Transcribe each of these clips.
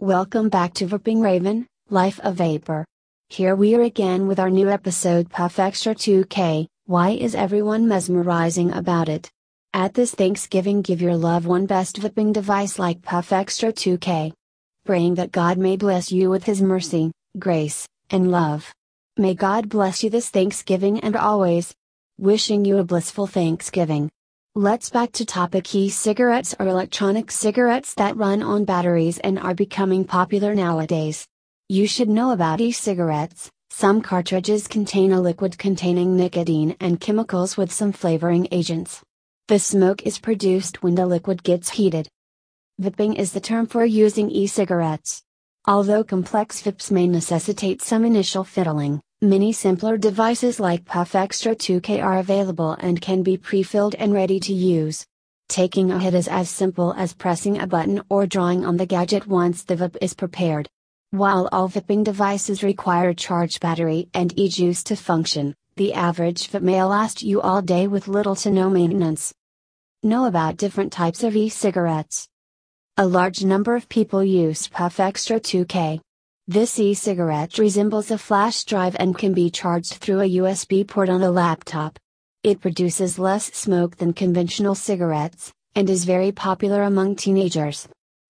Welcome back to Vaping Raven, Life of Vapor. Here we are again with our new episode Puff Xtra 2K. Why is everyone mesmerizing about it? At this Thanksgiving, give your loved one best vaping device like Puff Xtra 2K. Praying that God may bless you with His mercy, grace, and love. May God bless you this Thanksgiving and always. Wishing you a blissful Thanksgiving. Let's back to topic e cigarettes are electronic cigarettes that run on batteries and are becoming popular nowadays. You should know about e cigarettes. Some cartridges contain a liquid containing nicotine and chemicals with some flavoring agents. The smoke is produced when the liquid gets heated. Vaping is the term for using e cigarettes. Although complex vapes may necessitate some initial fiddling, Many simpler devices like Puff Xtra 2K are available and can be pre-filled and ready to use. Taking a hit is as simple as pressing a button or drawing on the gadget once the vape is prepared. While all vaping devices require a charged battery and e-juice to function, the average vape may last you all day with little to no maintenance. Know about different types of e-cigarettes. A large number of people use Puff Xtra 2K. This e-cigarette resembles a flash drive and can be charged through a USB port on a laptop. It produces less smoke than conventional cigarettes, and is very popular among teenagers.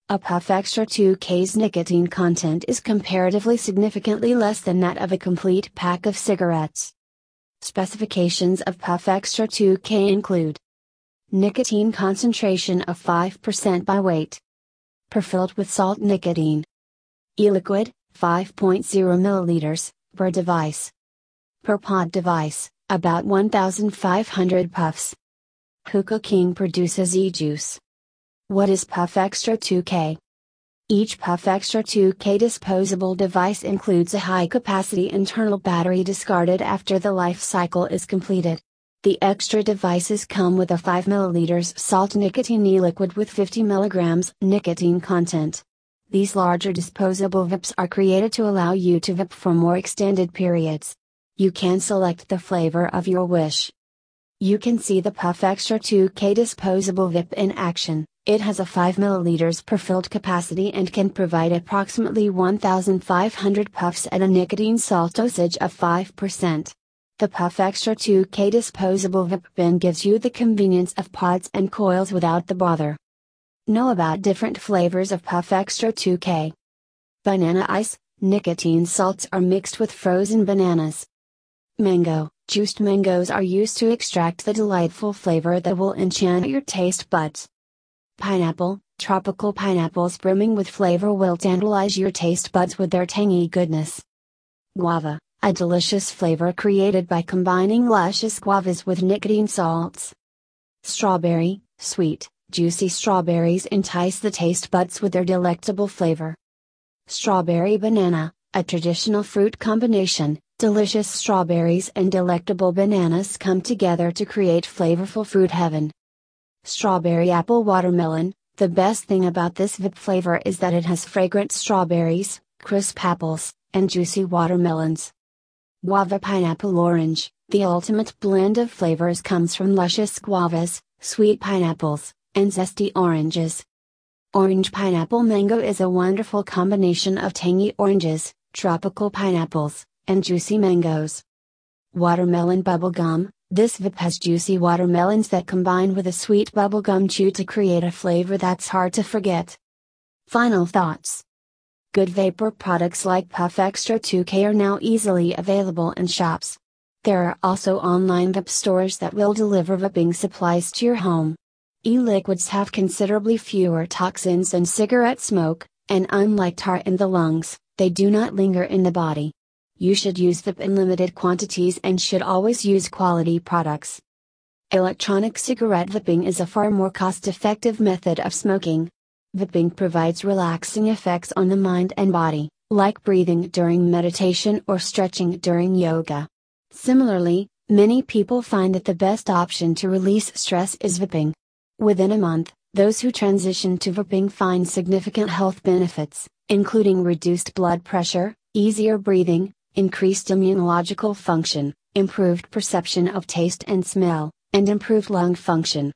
A Puff Xtra 2K's nicotine content is comparatively significantly less than that of a complete pack of cigarettes. Specifications of Puff Xtra 2K include Nicotine concentration of 5% by weight. Perfilled with salt nicotine. E-liquid, 5.0 milliliters per device. Per pod device, about 1,500 puffs. Hookah King produces e-juice. What is Puff Xtra 2K? Each Puff Xtra 2K disposable device includes a high capacity internal battery discarded after the life cycle is completed. The extra devices come with a 5 ml salt nicotine e liquid with 50 mg nicotine content. These larger disposable VIPs are created to allow you to vape for more extended periods. You can select the flavor of your wish. You can see the Puff Xtra 2K disposable VIP in action. It has a 5 ml per filled capacity and can provide approximately 1,500 puffs at a nicotine salt dosage of 5%. The Puff Xtra 2K disposable VIP bin gives you the convenience of pods and coils without the bother. Know about different flavors of Puff Xtra 2K. Banana ice, nicotine salts are mixed with frozen bananas. Mango, juiced mangoes are used to extract the delightful flavor that will enchant your taste buds. Pineapple, tropical pineapples brimming with flavor will tantalize your taste buds with their tangy goodness. Guava, a delicious flavor created by combining luscious guavas with nicotine salts. Strawberry, sweet, Juicy strawberries entice the taste buds with their delectable flavor. Strawberry banana, a traditional fruit combination, delicious strawberries and delectable bananas come together to create flavorful fruit heaven. Strawberry apple watermelon, the best thing about this vape flavor is that it has fragrant strawberries, crisp apples, and juicy watermelons. Guava pineapple orange, the ultimate blend of flavors comes from luscious guavas, sweet pineapples, and zesty oranges. Orange pineapple mango is a wonderful combination of tangy oranges, tropical pineapples, and juicy mangoes. Watermelon bubblegum This vape has juicy watermelons that combine with a sweet bubblegum chew to create a flavor that's hard to forget. Final thoughts Good vapor products like Puff Xtra 2K are now easily available in shops. There are also online vape stores that will deliver vaping supplies to your home. E-liquids have considerably fewer toxins than cigarette smoke, and unlike tar in the lungs, they do not linger in the body. You should use vape in limited quantities and should always use quality products. Electronic cigarette vaping is a far more cost-effective method of smoking. Vaping provides relaxing effects on the mind and body, like breathing during meditation or stretching during yoga. Similarly, many people find that the best option to release stress is vaping. Within a month, those who transition to vaping find significant health benefits, including reduced blood pressure, easier breathing, increased immunological function, improved perception of taste and smell, and improved lung function.